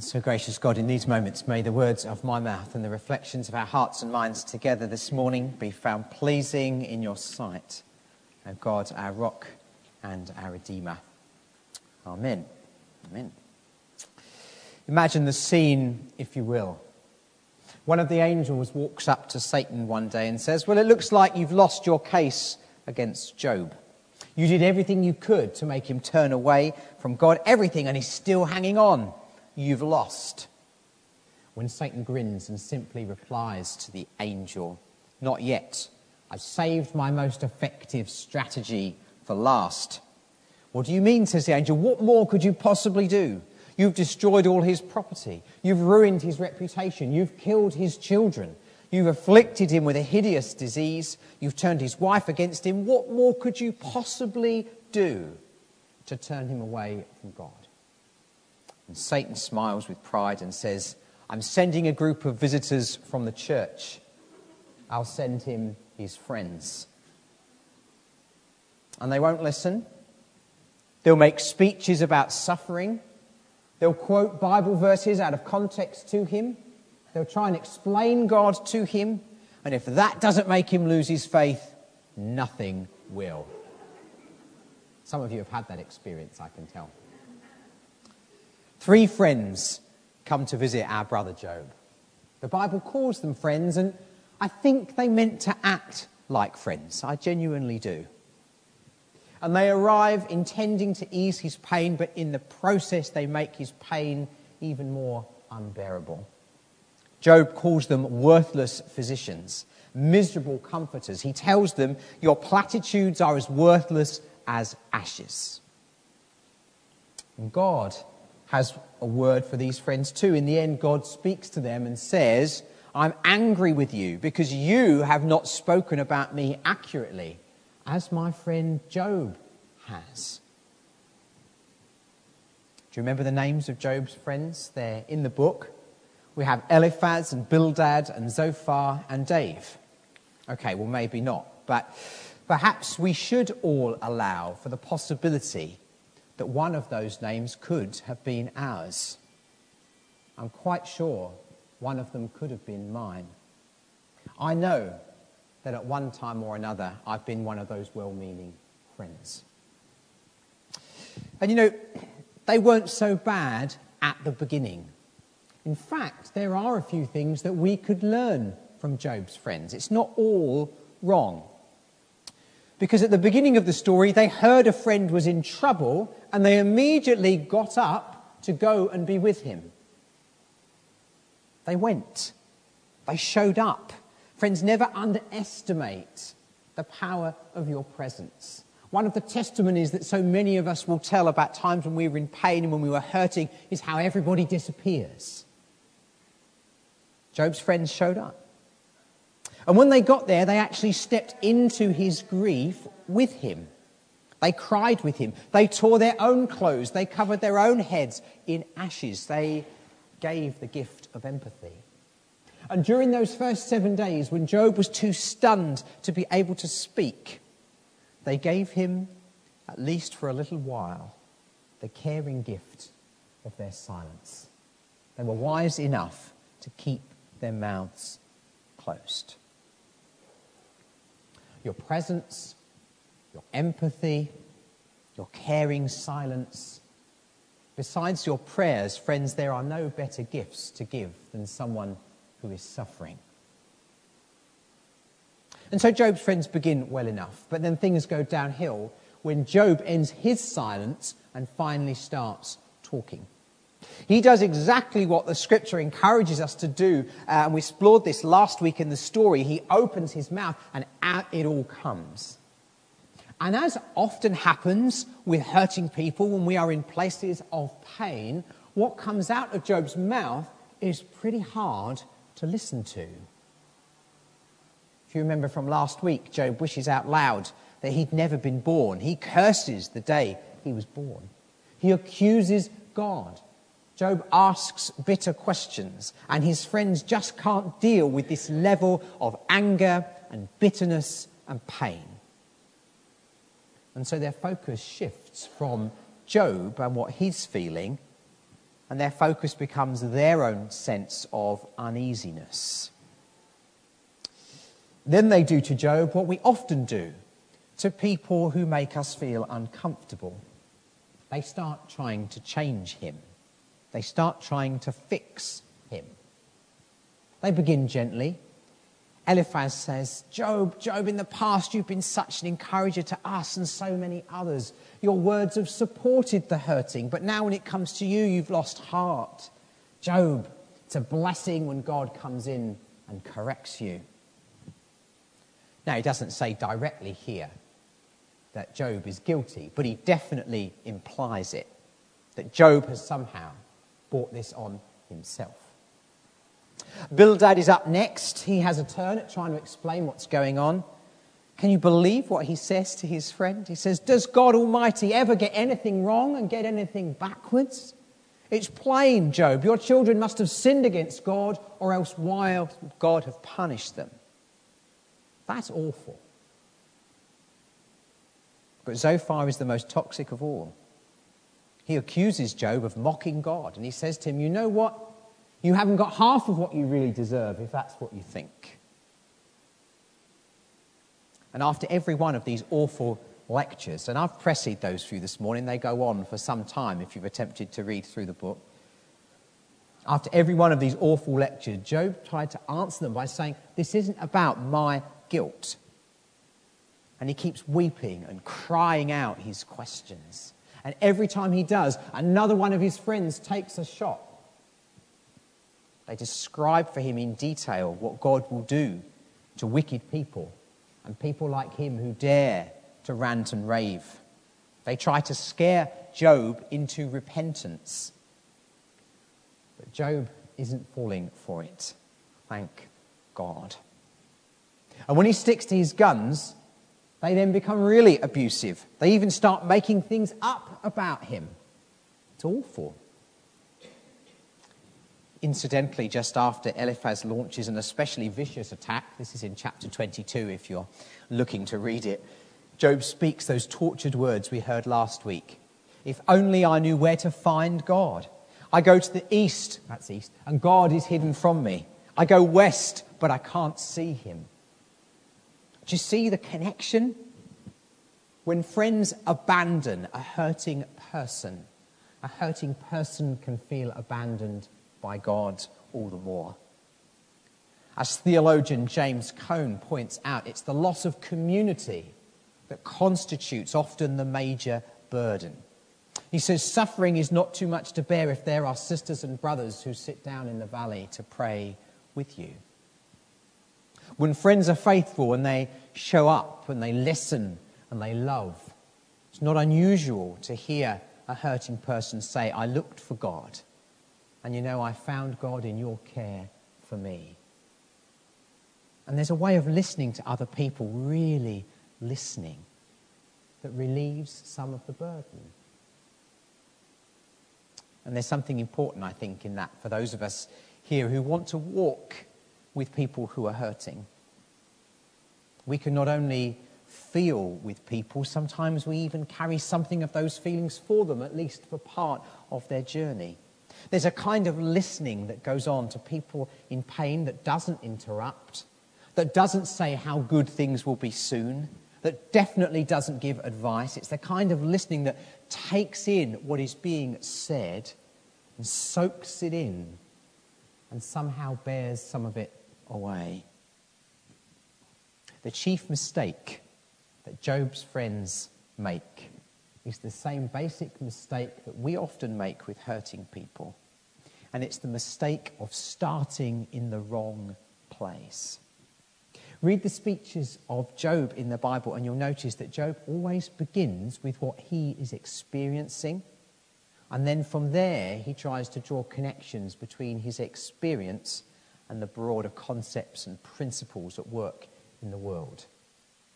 So, gracious God, in these moments, may the words of my mouth and the reflections of our hearts and minds together this morning be found pleasing in your sight. O God, our rock and our Redeemer. Amen. Amen. Imagine the scene, if you will. One of the angels walks up to Satan one day and says, Well, it looks like you've lost your case against Job. You did everything you could to make him turn away from God, everything, and he's still hanging on. You've lost. When Satan grins and simply replies to the angel, Not yet. I've saved my most effective strategy for last. What do you mean, says the angel? What more could you possibly do? You've destroyed all his property. You've ruined his reputation. You've killed his children. You've afflicted him with a hideous disease. You've turned his wife against him. What more could you possibly do to turn him away from God? And Satan smiles with pride and says, I'm sending a group of visitors from the church. I'll send him his friends. And they won't listen. They'll make speeches about suffering. They'll quote Bible verses out of context to him. They'll try and explain God to him. And if that doesn't make him lose his faith, nothing will. Some of you have had that experience, I can tell. Three friends come to visit our brother Job. The Bible calls them friends, and I think they meant to act like friends. I genuinely do. And they arrive intending to ease his pain, but in the process, they make his pain even more unbearable. Job calls them worthless physicians, miserable comforters. He tells them, Your platitudes are as worthless as ashes. And God has a word for these friends too. In the end, God speaks to them and says, I'm angry with you because you have not spoken about me accurately, as my friend Job has. Do you remember the names of Job's friends? They're in the book. We have Eliphaz and Bildad and Zophar and Dave. Okay, well, maybe not. But perhaps we should all allow for the possibility that one of those names could have been ours. I'm quite sure one of them could have been mine. I know that at one time or another I've been one of those well meaning friends. And you know, they weren't so bad at the beginning. In fact, there are a few things that we could learn from Job's friends. It's not all wrong. Because at the beginning of the story, they heard a friend was in trouble and they immediately got up to go and be with him. They went, they showed up. Friends, never underestimate the power of your presence. One of the testimonies that so many of us will tell about times when we were in pain and when we were hurting is how everybody disappears. Job's friends showed up. And when they got there, they actually stepped into his grief with him. They cried with him. They tore their own clothes. They covered their own heads in ashes. They gave the gift of empathy. And during those first seven days, when Job was too stunned to be able to speak, they gave him, at least for a little while, the caring gift of their silence. They were wise enough to keep their mouths closed. Your presence, your empathy, your caring silence. Besides your prayers, friends, there are no better gifts to give than someone who is suffering. And so Job's friends begin well enough, but then things go downhill when Job ends his silence and finally starts talking. He does exactly what the scripture encourages us to do. Uh, and we explored this last week in the story. He opens his mouth and out it all comes. And as often happens with hurting people when we are in places of pain, what comes out of Job's mouth is pretty hard to listen to. If you remember from last week, Job wishes out loud that he'd never been born. He curses the day he was born. He accuses God Job asks bitter questions, and his friends just can't deal with this level of anger and bitterness and pain. And so their focus shifts from Job and what he's feeling and their focus becomes their own sense of uneasiness. Then they do to Job what we often do to people who make us feel uncomfortable. They start trying to change him, they start trying to fix him. They begin gently. Eliphaz says, Job, Job, in the past you've been such an encourager to us and so many others. Your words have supported the hurting, but now when it comes to you, you've lost heart. Job, it's a blessing when God comes in and corrects you. Now, he doesn't say directly here that Job is guilty, but he definitely implies it that Job has somehow brought this on himself. Bildad is up next. He has a turn at trying to explain what's going on. Can you believe what he says to his friend? He says, Does God Almighty ever get anything wrong and get anything backwards? It's plain, Job. Your children must have sinned against God, or else why else would God have punished them? That's awful. But Zophar is the most toxic of all. He accuses Job of mocking God, and he says to him, You know what? You haven't got half of what you really deserve if that's what you think. And after every one of these awful lectures, and I've pressed those for you this morning, they go on for some time if you've attempted to read through the book. After every one of these awful lectures, Job tried to answer them by saying, This isn't about my guilt. And he keeps weeping and crying out his questions. And every time he does, another one of his friends takes a shot. They describe for him in detail what God will do to wicked people and people like him who dare to rant and rave. They try to scare Job into repentance. But Job isn't falling for it. Thank God. And when he sticks to his guns, they then become really abusive. They even start making things up about him. It's awful. Incidentally, just after Eliphaz launches an especially vicious attack, this is in chapter 22 if you're looking to read it, Job speaks those tortured words we heard last week. If only I knew where to find God. I go to the east, that's east, and God is hidden from me. I go west, but I can't see him. Do you see the connection? When friends abandon a hurting person, a hurting person can feel abandoned by God all the more. As theologian James Cone points out, it's the loss of community that constitutes often the major burden. He says suffering is not too much to bear if there are sisters and brothers who sit down in the valley to pray with you. When friends are faithful and they show up and they listen and they love, it's not unusual to hear a hurting person say, I looked for God, and you know, I found God in your care for me. And there's a way of listening to other people, really listening, that relieves some of the burden. And there's something important, I think, in that for those of us here who want to walk with people who are hurting. We can not only feel with people, sometimes we even carry something of those feelings for them, at least for part of their journey. There's a kind of listening that goes on to people in pain that doesn't interrupt, that doesn't say how good things will be soon, that definitely doesn't give advice. It's the kind of listening that takes in what is being said and soaks it in and somehow bears some of it away. The chief mistake that Job's friends make is the same basic mistake that we often make with hurting people. And it's the mistake of starting in the wrong place. Read the speeches of Job in the Bible, and you'll notice that Job always begins with what he is experiencing. And then from there, he tries to draw connections between his experience and the broader concepts and principles at work in the world.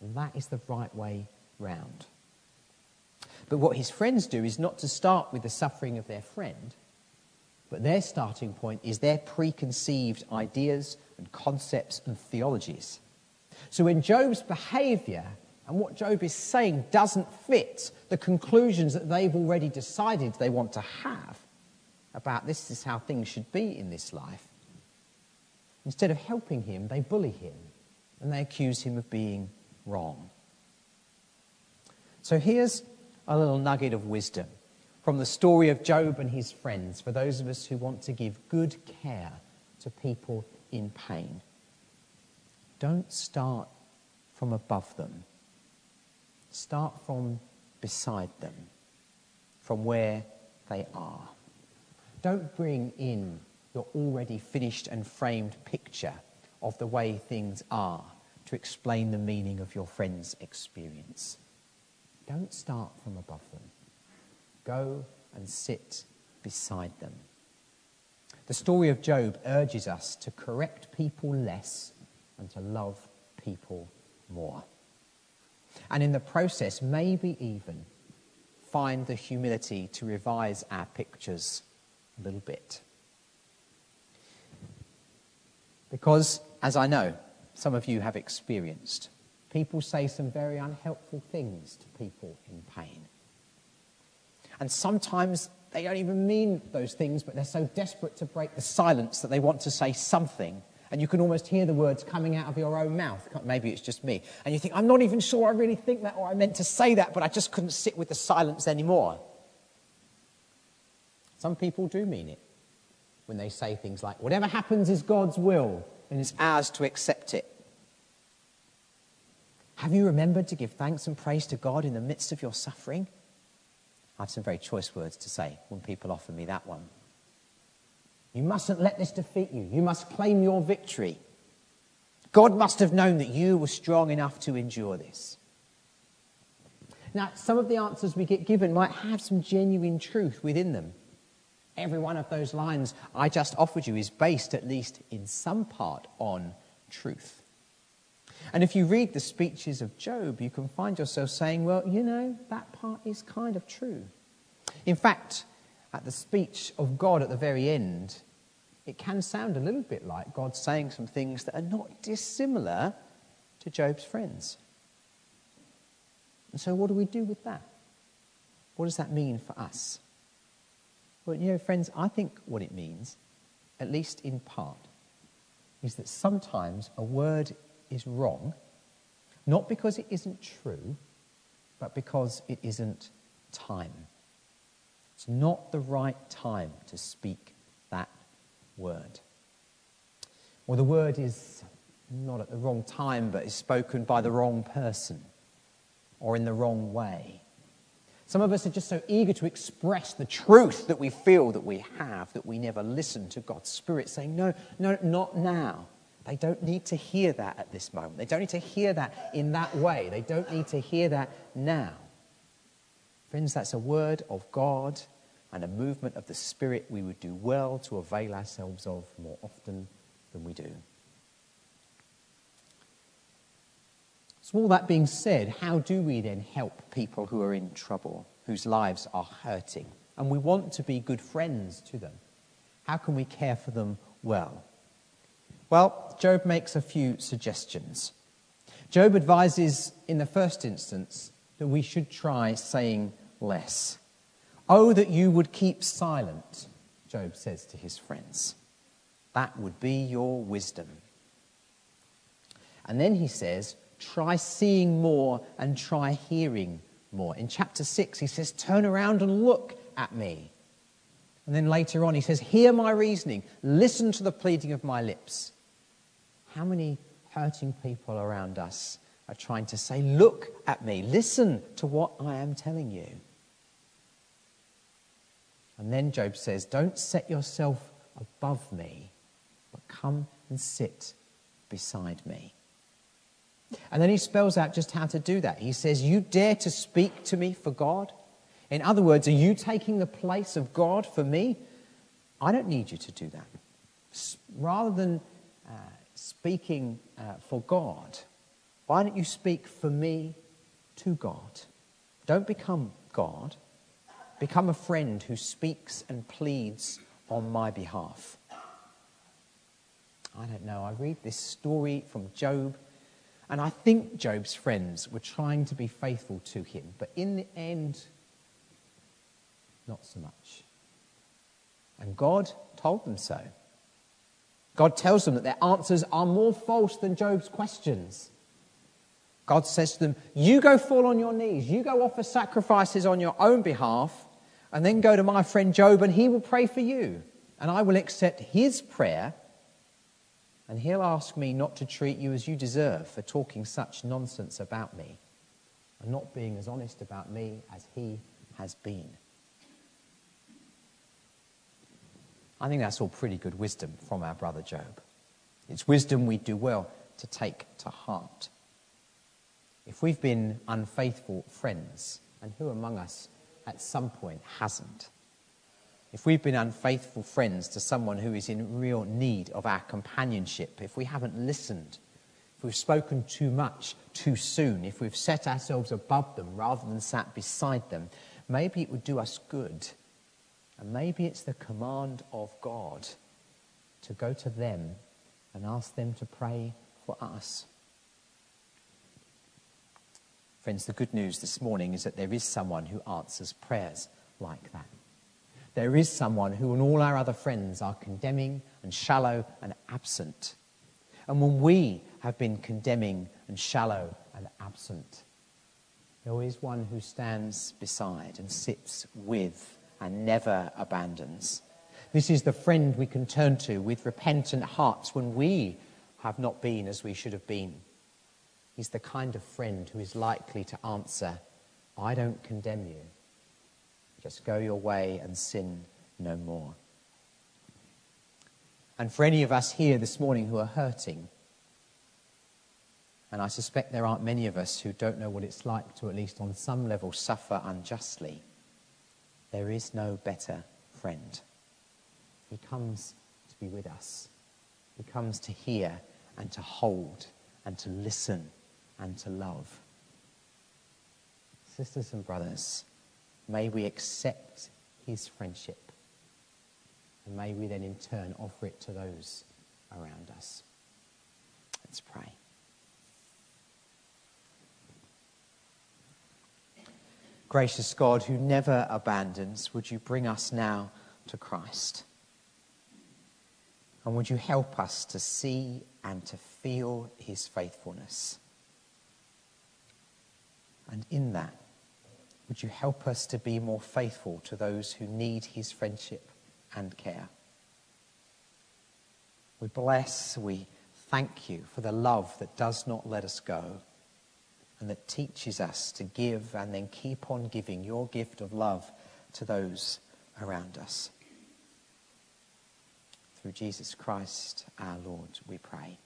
And that is the right way round. But what his friends do is not to start with the suffering of their friend, but their starting point is their preconceived ideas and concepts and theologies. So when Job's behavior and what Job is saying doesn't fit the conclusions that they've already decided they want to have, about this is how things should be in this life, instead of helping him, they bully him and they accuse him of being wrong. So here's a little nugget of wisdom from the story of Job and his friends for those of us who want to give good care to people in pain. Don't start from above them, start from beside them, from where they are. Don't bring in your already finished and framed picture of the way things are to explain the meaning of your friend's experience. Don't start from above them. Go and sit beside them. The story of Job urges us to correct people less and to love people more. And in the process, maybe even find the humility to revise our pictures a little bit. Because, as I know, some of you have experienced, people say some very unhelpful things to people in pain. And sometimes they don't even mean those things, but they're so desperate to break the silence that they want to say something. And you can almost hear the words coming out of your own mouth. Maybe it's just me. And you think, I'm not even sure I really think that or I meant to say that, but I just couldn't sit with the silence anymore. Some people do mean it when they say things like, whatever happens is God's will, and it's ours to accept it. Have you remembered to give thanks and praise to God in the midst of your suffering? I have some very choice words to say when people offer me that one. You mustn't let this defeat you. You must claim your victory. God must have known that you were strong enough to endure this. Now, some of the answers we get given might have some genuine truth within them. Every one of those lines I just offered you is based, at least in some part, on truth. And if you read the speeches of Job, you can find yourself saying, well, you know, that part is kind of true. In fact, at the speech of God at the very end, it can sound a little bit like God saying some things that are not dissimilar to Job's friends. And so, what do we do with that? What does that mean for us? Well, you know, friends, I think what it means, at least in part, is that sometimes a word is wrong, not because it isn't true, but because it isn't time. It's not the right time to speak that word. Or the word is not at the wrong time, but is spoken by the wrong person or in the wrong way. Some of us are just so eager to express the truth that we feel that we have that we never listen to God's Spirit saying, No, no, not now. They don't need to hear that at this moment. They don't need to hear that in that way. They don't need to hear that now. Friends, that's a word of God and a movement of the Spirit we would do well to avail ourselves of more often than we do. So, all that being said, how do we then help people who are in trouble, whose lives are hurting? And we want to be good friends to them. How can we care for them well? Well, Job makes a few suggestions. Job advises, in the first instance, that we should try saying less. Oh, that you would keep silent, Job says to his friends. That would be your wisdom. And then he says, try seeing more and try hearing more. In chapter 6, he says, Turn around and look at me. And then later on, he says, Hear my reasoning, listen to the pleading of my lips. How many hurting people around us are trying to say, Look at me, listen to what I am telling you? And then Job says, Don't set yourself above me, but come and sit beside me. And then he spells out just how to do that. He says, You dare to speak to me for God? In other words, are you taking the place of God for me? I don't need you to do that. Rather than uh, speaking uh, for God, why don't you speak for me to God? Don't become God. Become a friend who speaks and pleads on my behalf. I don't know. I read this story from Job and I think Job's friends were trying to be faithful to him, but in the end, not so much. And God told them so. God tells them that their answers are more false than Job's questions. God says to them, You go fall on your knees, you go offer sacrifices on your own behalf, and then go to my friend Job, and he will pray for you. And I will accept his prayer, and he'll ask me not to treat you as you deserve for talking such nonsense about me and not being as honest about me as he has been. I think that's all pretty good wisdom from our brother Job. It's wisdom we do well to take to heart. If we've been unfaithful friends, and who among us at some point hasn't? If we've been unfaithful friends to someone who is in real need of our companionship, if we haven't listened, if we've spoken too much too soon, if we've set ourselves above them rather than sat beside them, maybe it would do us good and maybe it's the command of God to go to them and ask them to pray for us. Friends, the good news this morning is that there is someone who answers prayers like that. There is someone who, and all our other friends, are condemning and shallow and absent. And when we have been condemning and shallow and absent, there is one who stands beside and sits with and never abandons. This is the friend we can turn to with repentant hearts when we have not been as we should have been. He's the kind of friend who is likely to answer, I don't condemn you. Just go your way and sin no more. And for any of us here this morning who are hurting, and I suspect there aren't many of us who don't know what it's like to, at least on some level, suffer unjustly. There is no better friend. He comes to be with us. He comes to hear and to hold and to listen and to love. Sisters and brothers, may we accept his friendship and may we then in turn offer it to those around us. Let's pray. Gracious God, who never abandons, would you bring us now to Christ? And would you help us to see and to feel his faithfulness? And in that, would you help us to be more faithful to those who need his friendship and care? We bless, we thank you for the love that does not let us go and that teaches us to give and then keep on giving your gift of love to those around us. Through Jesus Christ our Lord, we pray.